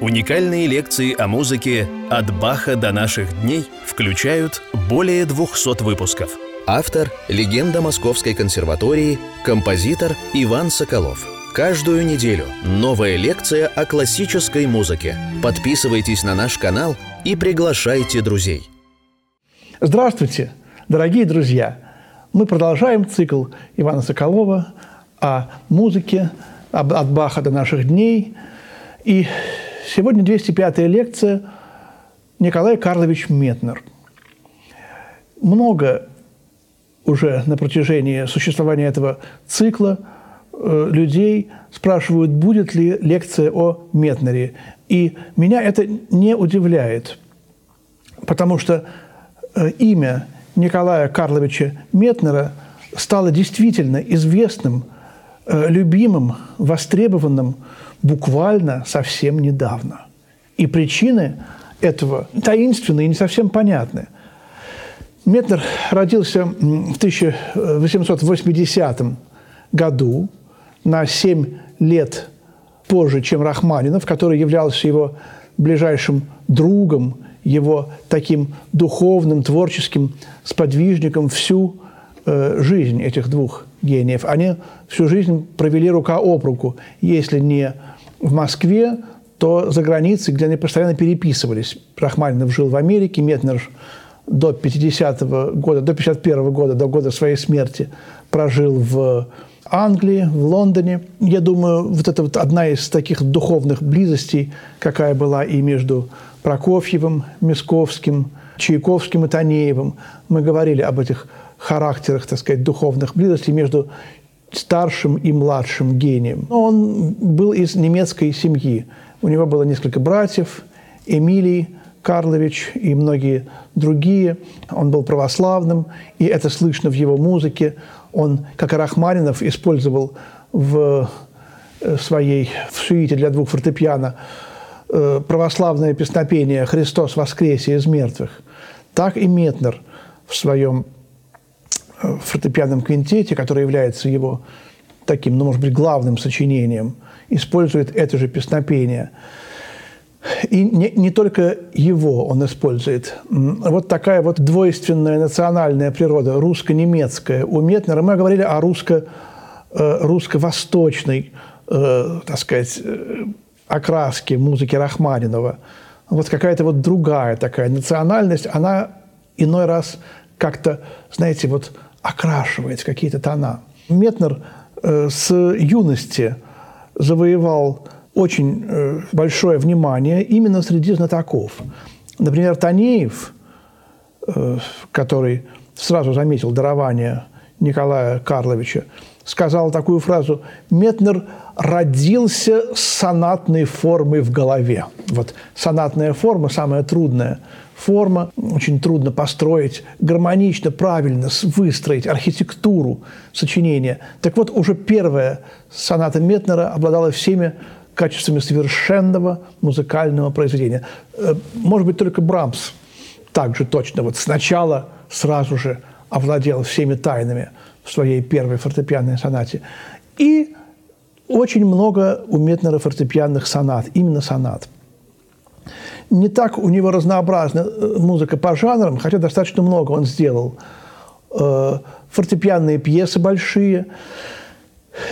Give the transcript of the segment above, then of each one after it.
Уникальные лекции о музыке «От Баха до наших дней» включают более 200 выпусков. Автор – легенда Московской консерватории, композитор Иван Соколов. Каждую неделю новая лекция о классической музыке. Подписывайтесь на наш канал и приглашайте друзей. Здравствуйте, дорогие друзья! Мы продолжаем цикл Ивана Соколова о музыке от Баха до наших дней. И Сегодня 205-я лекция Николай Карлович Метнер. Много уже на протяжении существования этого цикла э, людей спрашивают, будет ли лекция о Метнере. И меня это не удивляет, потому что э, имя Николая Карловича Метнера стало действительно известным, э, любимым, востребованным буквально совсем недавно. И причины этого таинственные и не совсем понятны. Метнер родился в 1880 году, на 7 лет позже, чем Рахманинов, который являлся его ближайшим другом, его таким духовным, творческим сподвижником всю э, жизнь этих двух гениев. Они всю жизнь провели рука об руку, если не в Москве, то за границей, где они постоянно переписывались. Рахманинов жил в Америке, Метнер до 50 -го года, до 51 -го года, до года своей смерти прожил в Англии, в Лондоне. Я думаю, вот это вот одна из таких духовных близостей, какая была и между Прокофьевым, Мисковским, Чайковским и Танеевым. Мы говорили об этих характерах, так сказать, духовных близостей между старшим и младшим гением. Он был из немецкой семьи. У него было несколько братьев, Эмилий Карлович и многие другие. Он был православным, и это слышно в его музыке. Он, как и Рахманинов, использовал в э, своей в суите для двух фортепиано э, православное песнопение «Христос воскресе из мертвых». Так и Метнер в своем фортепианном квинтете, который является его таким, ну, может быть, главным сочинением, использует это же песнопение. И не, не только его он использует. Вот такая вот двойственная национальная природа, русско-немецкая. У Метнера мы говорили о русско, э, русско-восточной, э, так сказать, э, окраске музыки Рахманинова. Вот какая-то вот другая такая национальность, она иной раз как-то, знаете, вот окрашивает какие-то тона. Метнер э, с юности завоевал очень э, большое внимание именно среди знатоков. Например, Танеев, э, который сразу заметил дарование Николая Карловича, сказал такую фразу «Метнер родился с сонатной формой в голове». Вот сонатная форма самая трудная форма, очень трудно построить, гармонично, правильно выстроить архитектуру сочинения. Так вот, уже первая соната Метнера обладала всеми качествами совершенного музыкального произведения. Э, может быть, только Брамс также точно вот сначала сразу же овладел всеми тайнами своей первой фортепианной сонате. И очень много у Метнера фортепианных сонат, именно сонат – не так у него разнообразна э, музыка по жанрам, хотя достаточно много он сделал. Э, фортепианные пьесы большие.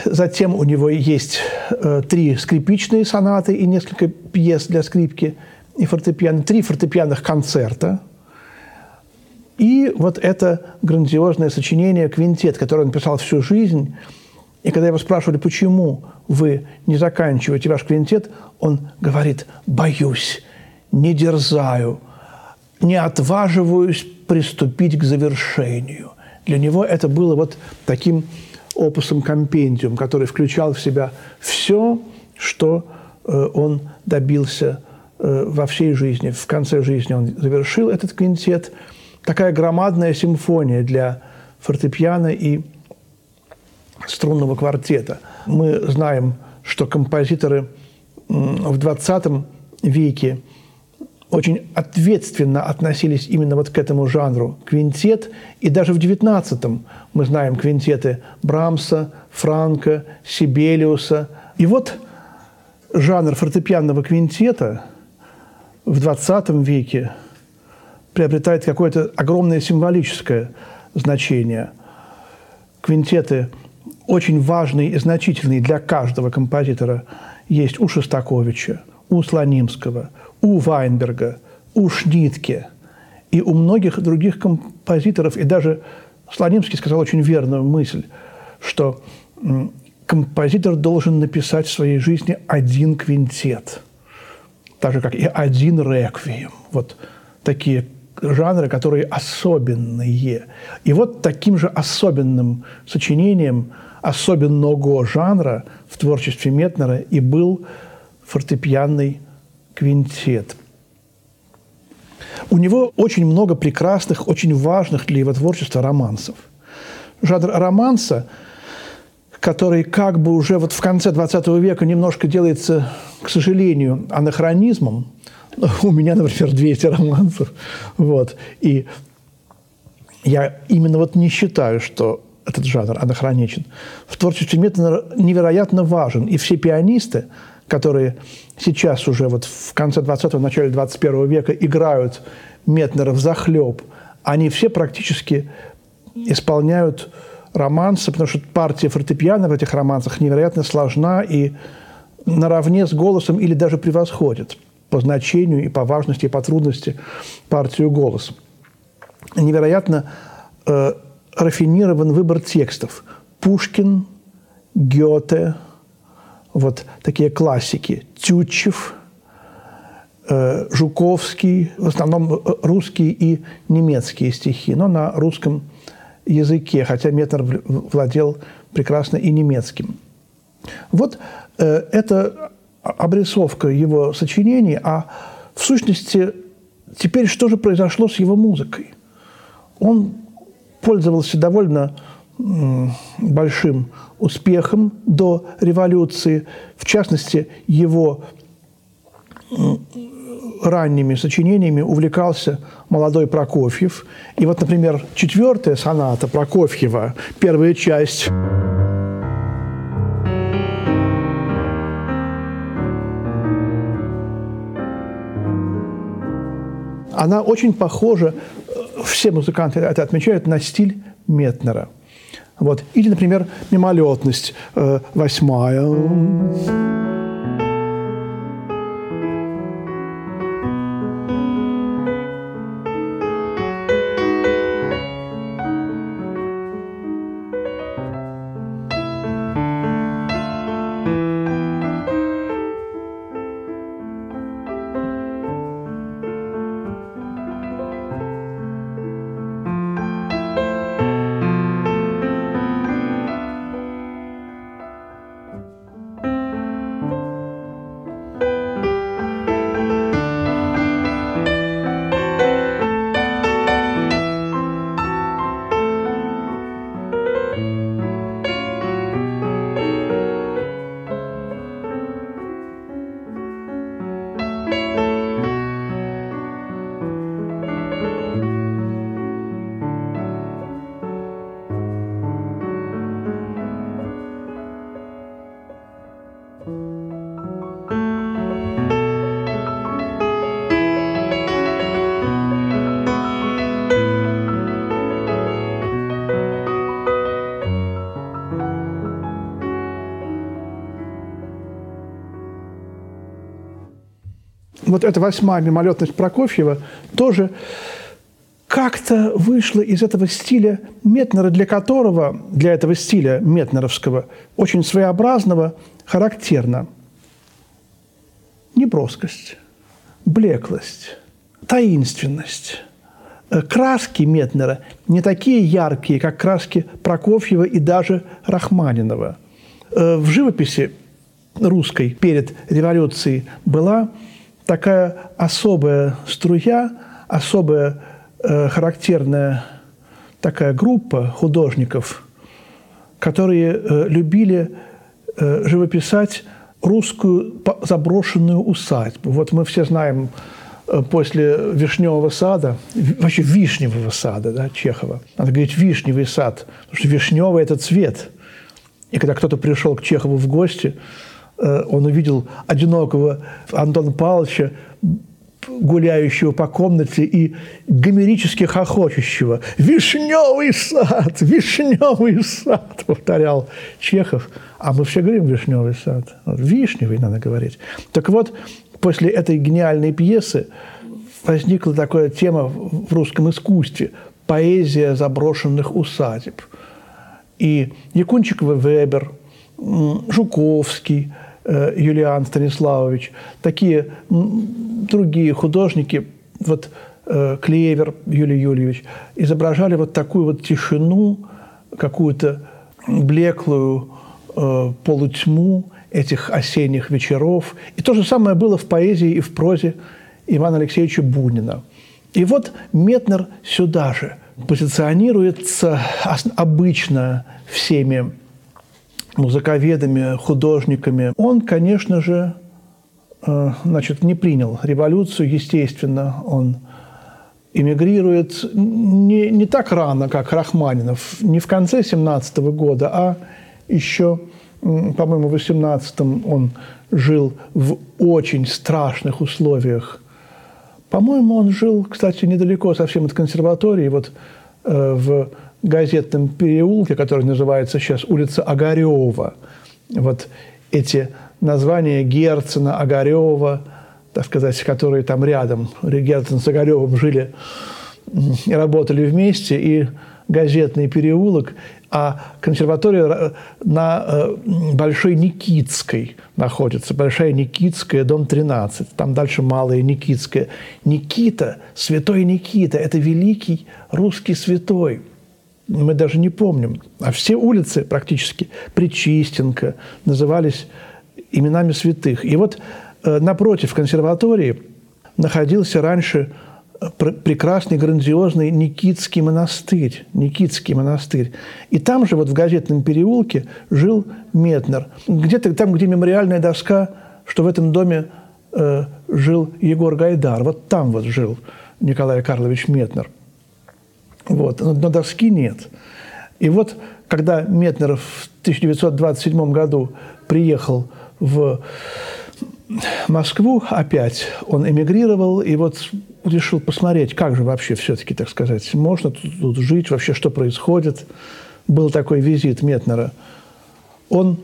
Затем у него есть э, три скрипичные сонаты и несколько пьес для скрипки и фортепиано, три фортепианных концерта. И вот это грандиозное сочинение «Квинтет», которое он писал всю жизнь. И когда его спрашивали, почему вы не заканчиваете ваш квинтет, он говорит «боюсь» не дерзаю, не отваживаюсь приступить к завершению. Для него это было вот таким опусом компендиум, который включал в себя все, что э, он добился э, во всей жизни. В конце жизни он завершил этот квинтет. Такая громадная симфония для фортепиано и струнного квартета. Мы знаем, что композиторы в 20 веке очень ответственно относились именно вот к этому жанру квинтет. И даже в XIX мы знаем квинтеты Брамса, Франка, Сибелиуса. И вот жанр фортепианного квинтета в 20 веке приобретает какое-то огромное символическое значение. Квинтеты очень важные и значительные для каждого композитора есть у Шостаковича, у Слонимского, у Вайнберга, у Шнитке и у многих других композиторов. И даже Слонимский сказал очень верную мысль, что композитор должен написать в своей жизни один квинтет, так же, как и один реквием. Вот такие жанры, которые особенные. И вот таким же особенным сочинением особенного жанра в творчестве Метнера и был фортепианный квинтет. У него очень много прекрасных, очень важных для его творчества романсов. Жанр романса – который как бы уже вот в конце 20 века немножко делается, к сожалению, анахронизмом. У меня, например, 200 романсов. Вот. И я именно вот не считаю, что этот жанр анахроничен. В творчестве Метнера невероятно важен. И все пианисты, которые сейчас уже вот в конце 20-го, начале 21 века играют Метнера в захлеб, они все практически исполняют романсы, потому что партия фортепиано в этих романсах невероятно сложна и наравне с голосом или даже превосходит по значению и по важности, и по трудности партию голоса. Невероятно э, рафинирован выбор текстов. Пушкин, Гёте, вот такие классики. Тютчев, э, Жуковский, в основном э, русские и немецкие стихи, но на русском языке, хотя Метнер владел прекрасно и немецким. Вот э, это обрисовка его сочинений, а в сущности теперь что же произошло с его музыкой? Он пользовался довольно большим успехом до революции. В частности, его ранними сочинениями увлекался молодой Прокофьев. И вот, например, четвертая соната Прокофьева, первая часть. Она очень похожа, все музыканты это отмечают, на стиль Метнера. Вот. Или, например, мимолетность, э, восьмая. Вот эта восьмая мимолетность Прокофьева тоже как-то вышла из этого стиля Метнера, для которого, для этого стиля метнеровского, очень своеобразного, характерно неброскость, блеклость, таинственность. Э, краски Метнера не такие яркие, как краски Прокофьева и даже Рахманинова. Э, в живописи русской перед революцией была такая особая струя, особая э, характерная такая группа художников, которые э, любили э, живописать русскую заброшенную усадьбу. Вот мы все знаем э, после вишневого сада, вообще вишневого сада, да, Чехова. Надо говорить вишневый сад, потому что вишневый – это цвет. И когда кто-то пришел к Чехову в гости, он увидел одинокого Антона Павловича, гуляющего по комнате и гомерически хохочущего. «Вишневый сад! Вишневый сад!» – повторял Чехов. А мы все говорим «вишневый сад». Вишневый надо говорить. Так вот, после этой гениальной пьесы возникла такая тема в русском искусстве – поэзия заброшенных усадеб. И Якунчикова Вебер, Жуковский, э, Юлиан Станиславович, такие другие художники, вот э, Клевер Юлий Юльевич, изображали вот такую вот тишину, какую-то блеклую э, полутьму этих осенних вечеров. И то же самое было в поэзии и в прозе Ивана Алексеевича Бунина. И вот Метнер сюда же позиционируется обычно всеми музыковедами, художниками. Он, конечно же, э, значит, не принял революцию, естественно, он эмигрирует не, не так рано, как Рахманинов, не в конце 17 года, а еще, по-моему, в 18-м он жил в очень страшных условиях. По-моему, он жил, кстати, недалеко совсем от консерватории, вот э, в газетном переулке, который называется сейчас улица Огарева. Вот эти названия Герцена, Огарева, так сказать, которые там рядом, Герцен с Огаревым жили и работали вместе, и газетный переулок, а консерватория на э, Большой Никитской находится. Большая Никитская, дом 13. Там дальше Малая Никитская. Никита, святой Никита, это великий русский святой – мы даже не помним. А все улицы практически, Причистенко, назывались именами святых. И вот э, напротив консерватории находился раньше э, прекрасный, грандиозный Никитский монастырь. Никитский монастырь. И там же, вот в газетном переулке, жил Метнер. Где-то там, где мемориальная доска, что в этом доме э, жил Егор Гайдар. Вот там вот жил Николай Карлович Метнер. Вот. Но, доски нет. И вот, когда Метнер в 1927 году приехал в Москву опять, он эмигрировал и вот решил посмотреть, как же вообще все-таки, так сказать, можно тут, тут жить, вообще что происходит. Был такой визит Метнера. Он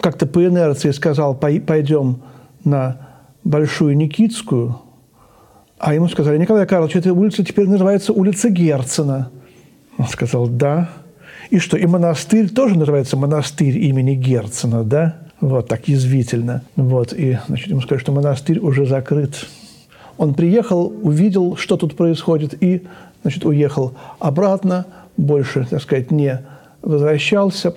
как-то по инерции сказал, пойдем на Большую Никитскую, а ему сказали, Николай Карлович, эта улица теперь называется улица Герцена. Он сказал, да. И что, и монастырь тоже называется монастырь имени Герцена, да? Вот, так язвительно. Вот, и, значит, ему сказали, что монастырь уже закрыт. Он приехал, увидел, что тут происходит, и, значит, уехал обратно, больше, так сказать, не возвращался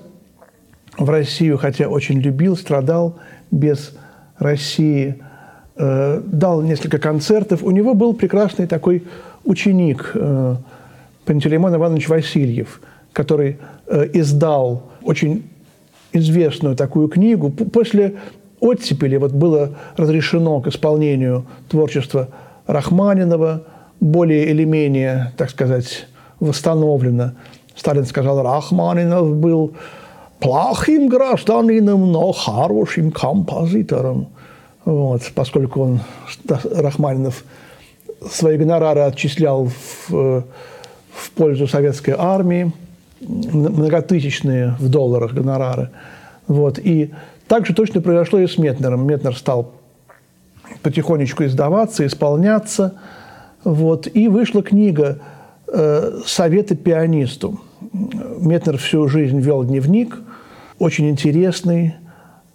в Россию, хотя очень любил, страдал без России – Э, дал несколько концертов. У него был прекрасный такой ученик э, Пантелеймон Иванович Васильев, который э, издал очень известную такую книгу. После оттепели вот было разрешено к исполнению творчества Рахманинова, более или менее, так сказать, восстановлено. Сталин сказал, Рахманинов был плохим гражданином, но хорошим композитором. Вот, поскольку он, Рахманинов, свои гонорары отчислял в, в пользу советской армии, многотысячные в долларах гонорары. Вот, и так же точно произошло и с Метнером. Метнер стал потихонечку издаваться, исполняться. Вот, и вышла книга э, «Советы пианисту». Метнер всю жизнь вел дневник, очень интересный,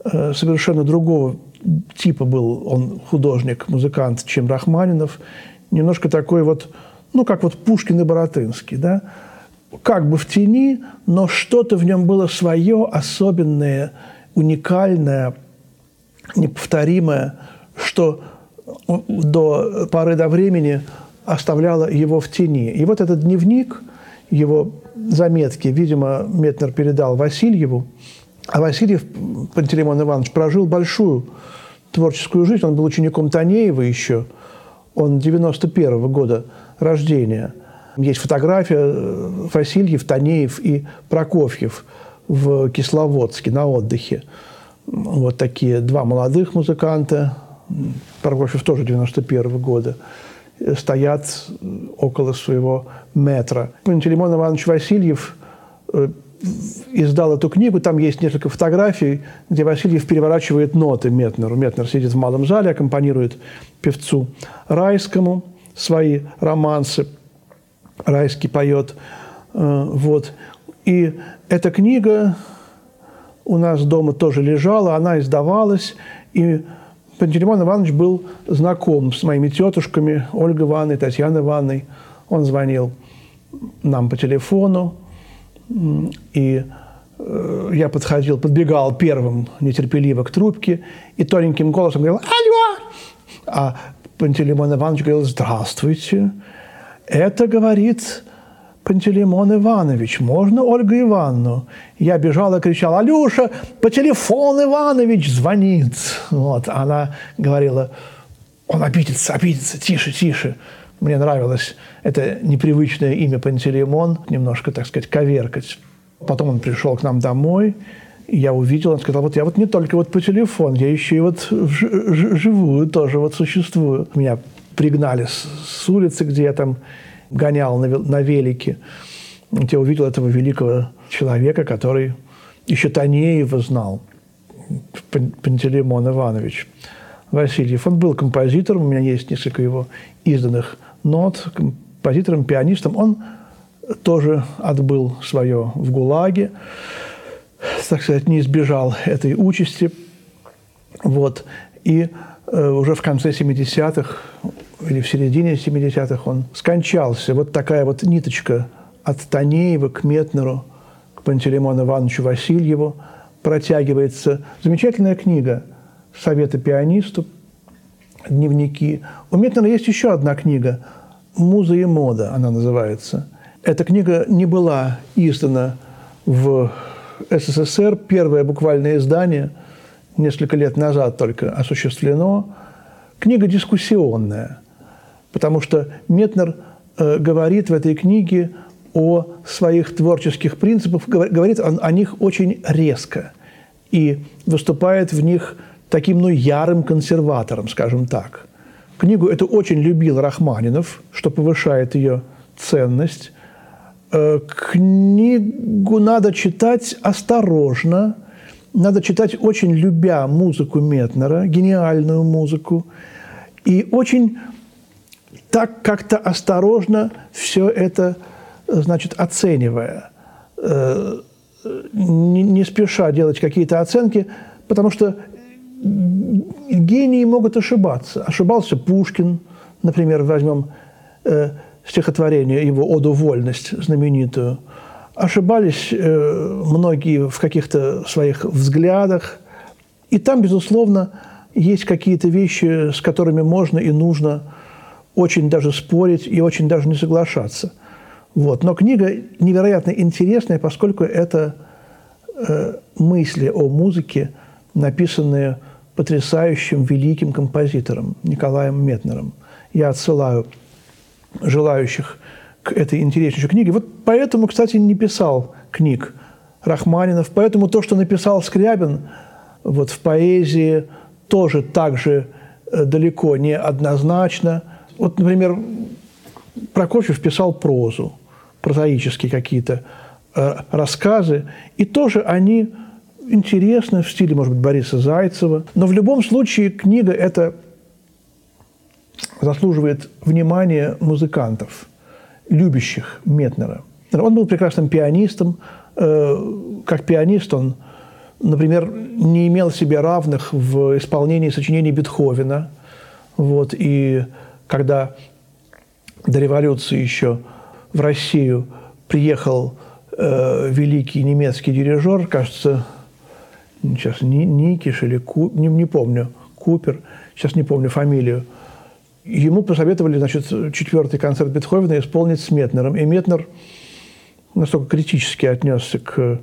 э, совершенно другого типа был он художник, музыкант, чем Рахманинов. Немножко такой вот, ну, как вот Пушкин и Боротынский, да? Как бы в тени, но что-то в нем было свое, особенное, уникальное, неповторимое, что до поры до времени оставляло его в тени. И вот этот дневник, его заметки, видимо, Метнер передал Васильеву, а Васильев, Пантелеймон Иванович, прожил большую творческую жизнь. Он был учеником Танеева еще. Он 91 -го года рождения. Есть фотография э, Васильев, Танеев и Прокофьев в Кисловодске на отдыхе. вот такие два молодых музыканта, Прокофьев тоже 91 года, стоят около своего метра. Пантелеймон Иванович Васильев э, издал эту книгу, там есть несколько фотографий, где Васильев переворачивает ноты Метнеру. Метнер сидит в малом зале, аккомпанирует певцу Райскому свои романсы. Райский поет. Э, вот. И эта книга у нас дома тоже лежала, она издавалась, и Пантелеймон Иванович был знаком с моими тетушками Ольгой Ивановной, Татьяной Ивановной. Он звонил нам по телефону, и э, я подходил, подбегал первым нетерпеливо к трубке и тоненьким голосом говорил «Алло!» А Пантелеймон Иванович говорил «Здравствуйте!» Это, говорит, Пантелеймон Иванович, можно Ольгу Ивановну? Я бежал и кричал, Алюша, по телефону Иванович звонит. Вот, она говорила, он обидится, обидится, тише, тише. Мне нравилось это непривычное имя Пантелеймон, немножко, так сказать, коверкать. Потом он пришел к нам домой, и я увидел, он сказал, вот я вот не только вот по телефону, я еще и вот живую тоже вот существую. Меня пригнали с, с улицы, где я там гонял на, на велике. Я увидел этого великого человека, который еще Танеева знал, Пантелеймон Иванович Васильев. Он был композитором, у меня есть несколько его изданных нот, композитором, пианистом. Он тоже отбыл свое в ГУЛАГе, так сказать, не избежал этой участи. Вот. И э, уже в конце 70-х или в середине 70-х он скончался. Вот такая вот ниточка от Танеева к Метнеру, к Пантелеймону Ивановичу Васильеву протягивается. Замечательная книга «Советы пианисту», дневники. У Метнера есть еще одна книга «Муза и мода» она называется. Эта книга не была издана в СССР. Первое буквальное издание несколько лет назад только осуществлено. Книга дискуссионная, потому что Метнер э, говорит в этой книге о своих творческих принципах, говорит он о них очень резко и выступает в них таким ну, ярым консерватором, скажем так. Книгу эту очень любил Рахманинов, что повышает ее ценность. Э, книгу надо читать осторожно, надо читать очень любя музыку Метнера, гениальную музыку, и очень так как-то осторожно все это, значит, оценивая, э, не, не спеша делать какие-то оценки, потому что гении могут ошибаться. Ошибался Пушкин, например, возьмем э, стихотворение его «Оду вольность» знаменитую. Ошибались э, многие в каких-то своих взглядах. И там, безусловно, есть какие-то вещи, с которыми можно и нужно очень даже спорить и очень даже не соглашаться. Вот. Но книга невероятно интересная, поскольку это э, мысли о музыке, написанные потрясающим великим композитором Николаем Метнером. Я отсылаю желающих к этой интереснейшей книге. Вот поэтому, кстати, не писал книг Рахманинов, поэтому то, что написал Скрябин вот в поэзии, тоже так же э, далеко не однозначно. Вот, например, Прокофьев писал прозу, прозаические какие-то э, рассказы, и тоже они интересно, в стиле, может быть, Бориса Зайцева. Но в любом случае книга эта заслуживает внимания музыкантов, любящих Метнера. Он был прекрасным пианистом. Э, как пианист он, например, не имел себе равных в исполнении сочинений Бетховена. Вот, и когда до революции еще в Россию приехал э, великий немецкий дирижер, кажется, сейчас Никиш или Ку, не, не помню, Купер, сейчас не помню фамилию, ему посоветовали, значит, четвертый концерт Бетховена исполнить с Метнером. И Метнер настолько критически отнесся к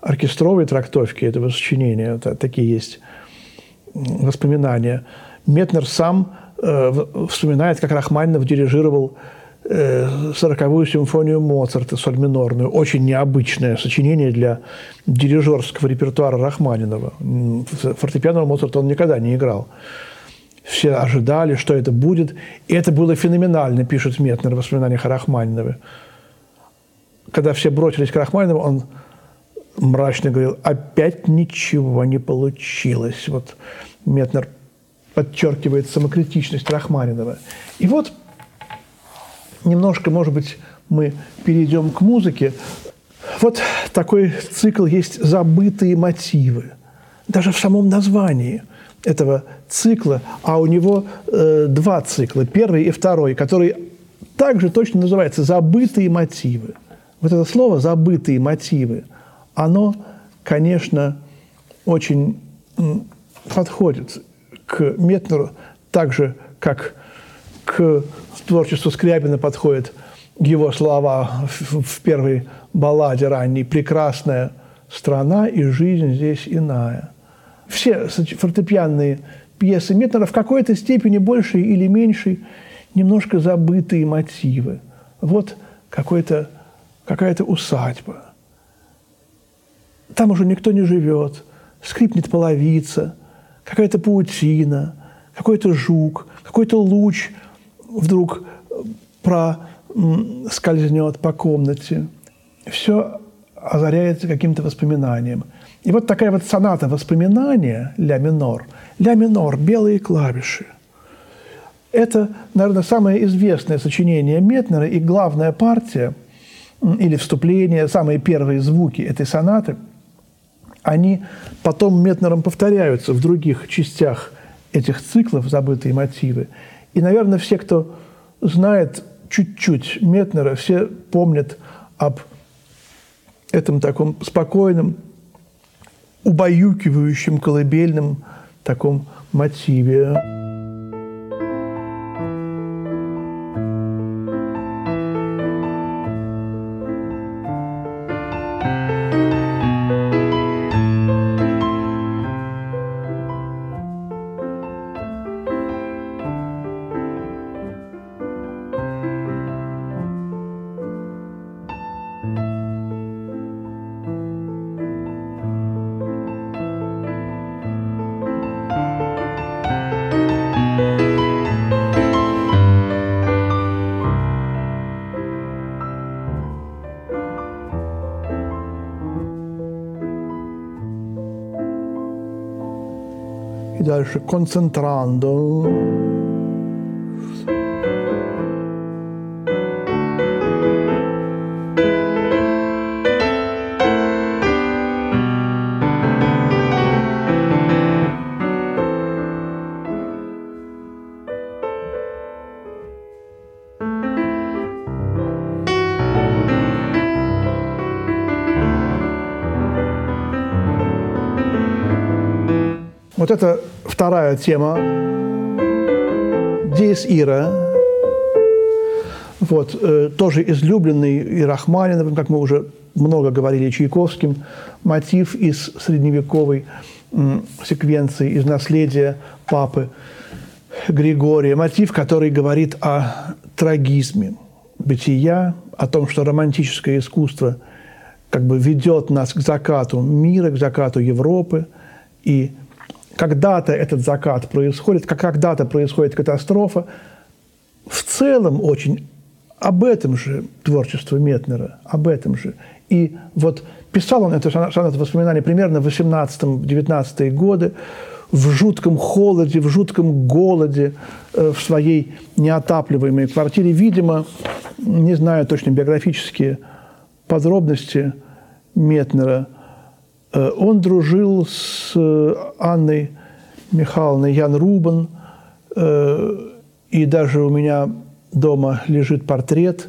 оркестровой трактовке этого сочинения, такие есть воспоминания. Метнер сам э, вспоминает, как Рахманинов дирижировал сороковую симфонию Моцарта, соль минорную. Очень необычное сочинение для дирижерского репертуара Рахманинова. Фортепиано Моцарта он никогда не играл. Все ожидали, что это будет. И это было феноменально, пишет Метнер в воспоминаниях о Рахманинове. Когда все бросились к Рахманинову, он мрачно говорил, опять ничего не получилось. Вот Метнер подчеркивает самокритичность Рахманинова. И вот немножко, может быть, мы перейдем к музыке. Вот такой цикл есть «Забытые мотивы». Даже в самом названии этого цикла, а у него э, два цикла, первый и второй, который также точно называется «Забытые мотивы». Вот это слово «забытые мотивы», оно, конечно, очень подходит к Метнеру так же, как к творчеству Скрябина подходят его слова в первой балладе ранней «Прекрасная страна и жизнь здесь иная». Все фортепианные пьесы Метнера в какой-то степени большей или меньшей немножко забытые мотивы. Вот какой-то, какая-то усадьба. Там уже никто не живет, скрипнет половица, какая-то паутина, какой-то жук, какой-то луч вдруг проскользнет по комнате. Все озаряется каким-то воспоминанием. И вот такая вот соната воспоминания ля минор. Ля минор, белые клавиши. Это, наверное, самое известное сочинение Метнера и главная партия или вступление, самые первые звуки этой сонаты, они потом Метнером повторяются в других частях этих циклов «Забытые мотивы». И, наверное, все, кто знает чуть-чуть Метнера, все помнят об этом таком спокойном, убаюкивающем, колыбельном таком мотиве. Дальше концентрандо. Вот это вторая тема. Диес Ира. Вот, э, тоже излюбленный и Рахманиновым, как мы уже много говорили, Чайковским, мотив из средневековой э, секвенции, из наследия папы Григория. Мотив, который говорит о трагизме бытия, о том, что романтическое искусство как бы ведет нас к закату мира, к закату Европы, и когда-то этот закат происходит, как когда-то происходит катастрофа. В целом очень об этом же творчество Метнера, об этом же. И вот писал он это, это воспоминание примерно в 18-19 годы, в жутком холоде, в жутком голоде, э, в своей неотапливаемой квартире. Видимо, не знаю точно биографические подробности Метнера – он дружил с э, Анной Михайловной Ян Рубан, э, и даже у меня дома лежит портрет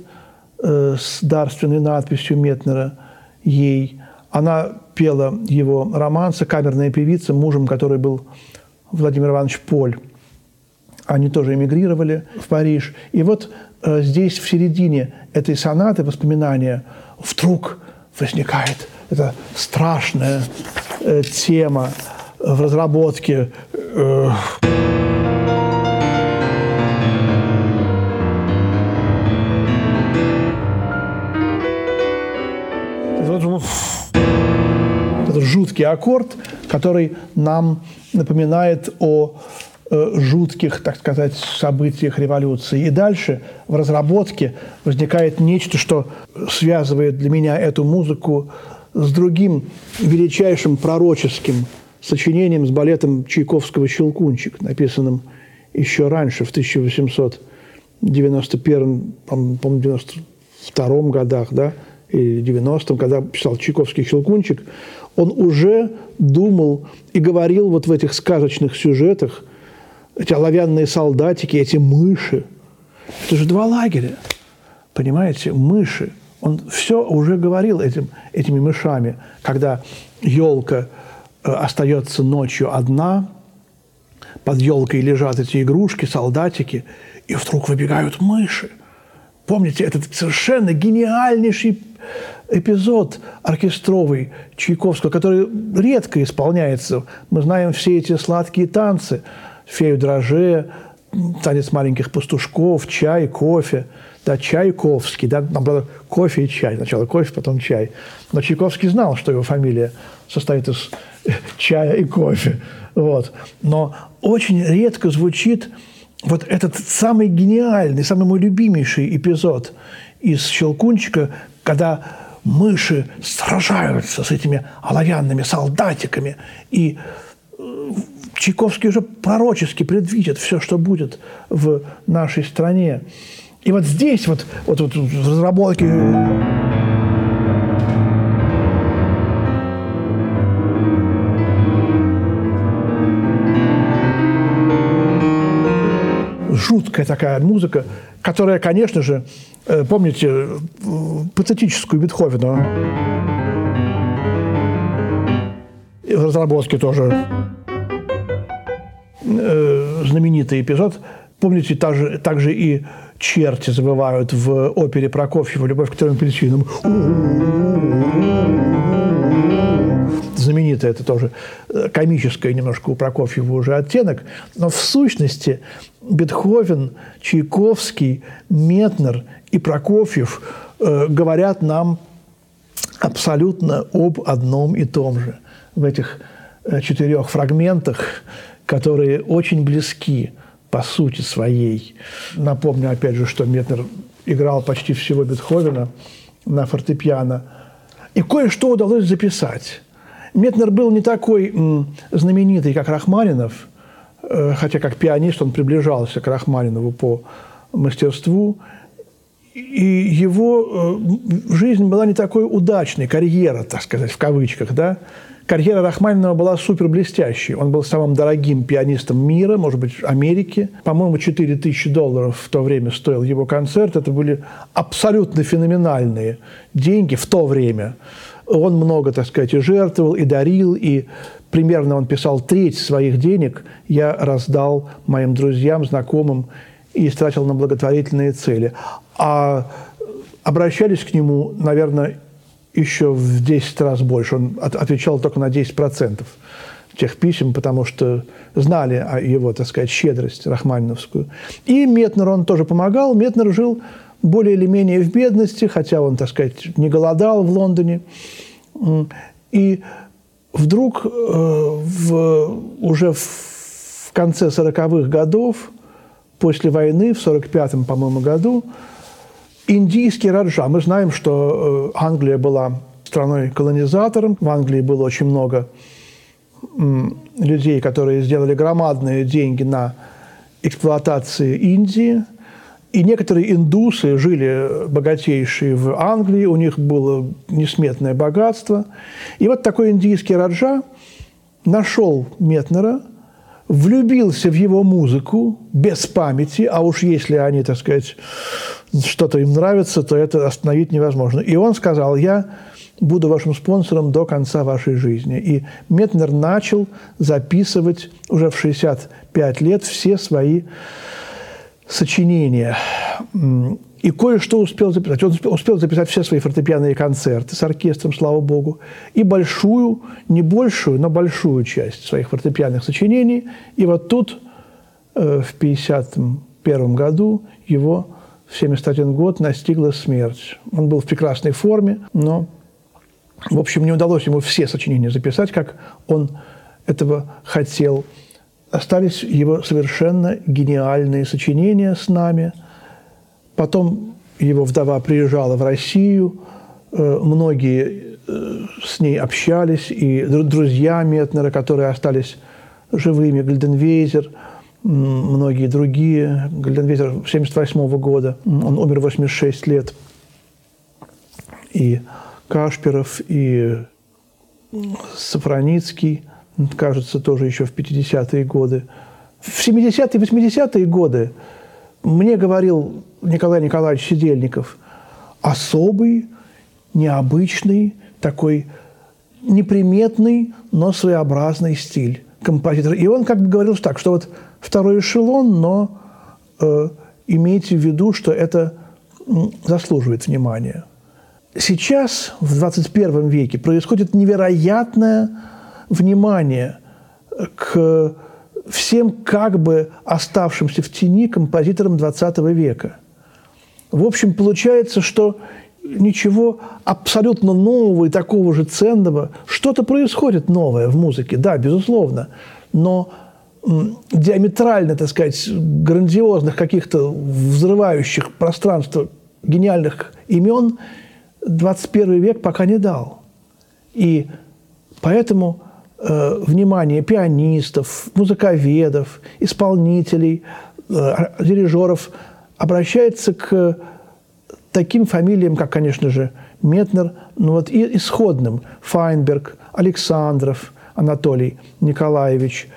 с дарственной надписью Метнера ей. Она пела его романсы «Камерная певица», мужем который был Владимир Иванович Поль. Они тоже эмигрировали в Париж. И вот здесь, в середине этой сонаты воспоминания, вдруг возникает эта страшная э, тема в разработке. Э, этот жуткий аккорд, который нам напоминает о жутких, так сказать, событиях революции. И дальше в разработке возникает нечто, что связывает для меня эту музыку с другим величайшим пророческим сочинением, с балетом Чайковского «Щелкунчик», написанным еще раньше, в 1891, по-моему, 92 годах, да, или 90-м, когда писал Чайковский «Щелкунчик», он уже думал и говорил вот в этих сказочных сюжетах, эти оловянные солдатики, эти мыши. Это же два лагеря, понимаете, мыши. Он все уже говорил этим, этими мышами, когда елка э, остается ночью одна, под елкой лежат эти игрушки, солдатики, и вдруг выбегают мыши. Помните этот совершенно гениальнейший эпизод оркестровый Чайковского, который редко исполняется. Мы знаем все эти сладкие танцы. Фею дроже, танец маленьких пастушков, чай, кофе. Да, Чайковский, да, нам было кофе и чай. Сначала кофе, потом чай. Но Чайковский знал, что его фамилия состоит из чая и кофе. Вот. Но очень редко звучит вот этот самый гениальный, самый мой любимейший эпизод из «Щелкунчика», когда мыши сражаются с этими оловянными солдатиками, и э, Чайковский уже пророчески предвидит все, что будет в нашей стране. И вот здесь вот, вот, вот в разработке жуткая такая музыка, которая, конечно же, э, помните э, патетическую Бетховена, в разработке тоже э, знаменитый эпизод. Помните, также, также и черти забывают в опере Прокофьева «Любовь к трем причинам». Знаменитое это тоже комическое немножко у Прокофьева уже оттенок. Но в сущности Бетховен, Чайковский, Метнер и Прокофьев э, говорят нам абсолютно об одном и том же. В этих э, четырех фрагментах, которые очень близки по сути своей. Напомню, опять же, что Метнер играл почти всего Бетховена на фортепиано. И кое-что удалось записать. Метнер был не такой знаменитый, как Рахманинов – Э, хотя как пианист он приближался к Рахманинову по мастерству, и его э, жизнь была не такой удачной, карьера, так сказать, в кавычках, да. Карьера Рахманинова была супер блестящей. Он был самым дорогим пианистом мира, может быть, Америки. По-моему, 4 тысячи долларов в то время стоил его концерт. Это были абсолютно феноменальные деньги в то время. Он много, так сказать, и жертвовал, и дарил, и примерно он писал треть своих денег я раздал моим друзьям, знакомым и истратил на благотворительные цели. А обращались к нему, наверное, еще в 10 раз больше. Он отвечал только на 10% тех писем, потому что знали о его, так сказать, щедрость рахманиновскую. И Метнер он тоже помогал. Метнер жил более или менее в бедности, хотя он, так сказать, не голодал в Лондоне. И вдруг э, в, уже в конце 40-х годов, после войны, в 45-м, по-моему, году, индийский раджа, мы знаем, что э, Англия была страной-колонизатором, в Англии было очень много людей, которые сделали громадные деньги на эксплуатации Индии – и некоторые индусы жили богатейшие в Англии, у них было несметное богатство. И вот такой индийский раджа нашел Метнера, влюбился в его музыку без памяти, а уж если они, так сказать, что-то им нравится, то это остановить невозможно. И он сказал, я буду вашим спонсором до конца вашей жизни. И Метнер начал записывать уже в 65 лет все свои сочинения. И кое-что успел записать. Он успел записать все свои фортепианные концерты с оркестром, слава богу, и большую, не большую, но большую часть своих фортепианных сочинений. И вот тут, э, в 1951 году, его в 71 год настигла смерть. Он был в прекрасной форме, но В общем, не удалось ему все сочинения записать, как он этого хотел. Остались его совершенно гениальные сочинения с нами. Потом его вдова приезжала в Россию, э, многие э, с ней общались, и друзья Метнера, которые остались живыми, Гальденвейзер, многие другие. Гальденвейзер 1978 года, он умер в 86 лет. И Кашперов, и Сафраницкий, кажется, тоже еще в 50-е годы. В 70-е, 80-е годы мне говорил Николай Николаевич Сидельников особый, необычный, такой неприметный, но своеобразный стиль композитора. И он как бы говорил так, что вот второй эшелон, но э, имейте в виду, что это заслуживает внимания. Сейчас, в 21 веке, происходит невероятное внимание к всем как бы оставшимся в тени композиторам 20 века. В общем, получается, что ничего абсолютно нового и такого же ценного. Что-то происходит новое в музыке, да, безусловно. Но диаметрально, так сказать, грандиозных каких-то взрывающих пространство гениальных имен 21 век пока не дал. И поэтому внимание пианистов, музыковедов, исполнителей, э, дирижеров обращается к таким фамилиям, как, конечно же, Метнер, ну вот и исходным – Файнберг, Александров, Анатолий Николаевич,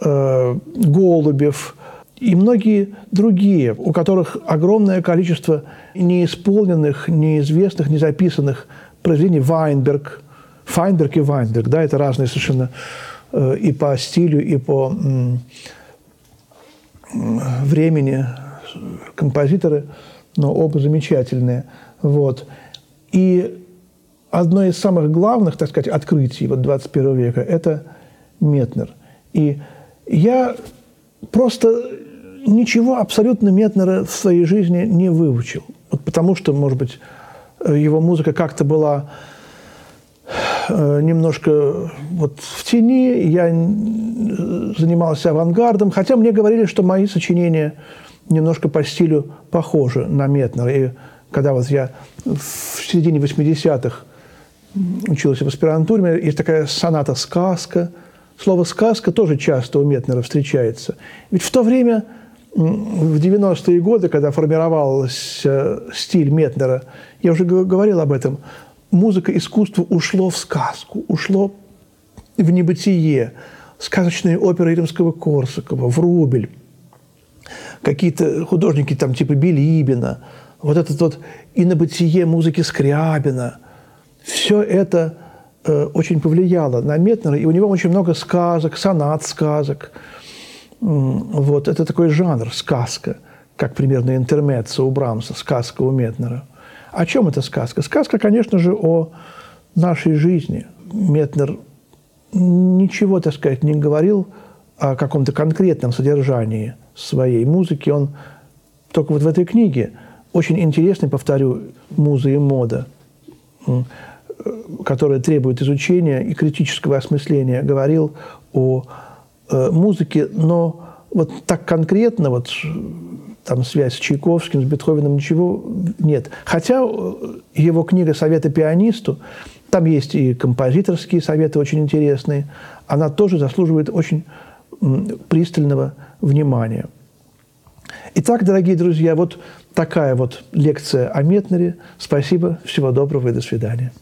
э, Голубев и многие другие, у которых огромное количество неисполненных, неизвестных, незаписанных произведений. Вайнберг, Файнберг и Вайнберг, да, это разные совершенно э, и по стилю, и по времени композиторы – но оба замечательные. Вот. И одно из самых главных, так сказать, открытий вот 21 века – это Метнер. И я просто ничего абсолютно Метнера в своей жизни не выучил. Вот потому что, может быть, его музыка как-то была немножко вот в тени, я занимался авангардом, хотя мне говорили, что мои сочинения – немножко по стилю похожи на Метнера. И когда вот я в середине 80-х учился в аспирантуре, есть такая соната «сказка». Слово «сказка» тоже часто у Метнера встречается. Ведь в то время, в 90-е годы, когда формировался стиль Метнера, я уже говорил об этом, музыка, искусство ушло в сказку, ушло в небытие. Сказочные оперы Римского-Корсакова, Врубель, какие-то художники там типа Билибина, вот этот вот инобытие музыки Скрябина, все это э, очень повлияло на Метнера, и у него очень много сказок, сонат сказок. Вот, это такой жанр, сказка, как примерно интермеццо у Брамса, сказка у Метнера. О чем эта сказка? Сказка, конечно же, о нашей жизни. Метнер ничего, так сказать, не говорил о каком-то конкретном содержании – своей музыки. Он только вот в этой книге очень интересный, повторю, муза и мода, которая требует изучения и критического осмысления, говорил о э, музыке, но вот так конкретно, вот там связь с Чайковским, с Бетховеном, ничего нет. Хотя э, его книга «Советы пианисту», там есть и композиторские советы очень интересные, она тоже заслуживает очень пристального внимания. Итак, дорогие друзья, вот такая вот лекция о Метнере. Спасибо, всего доброго и до свидания.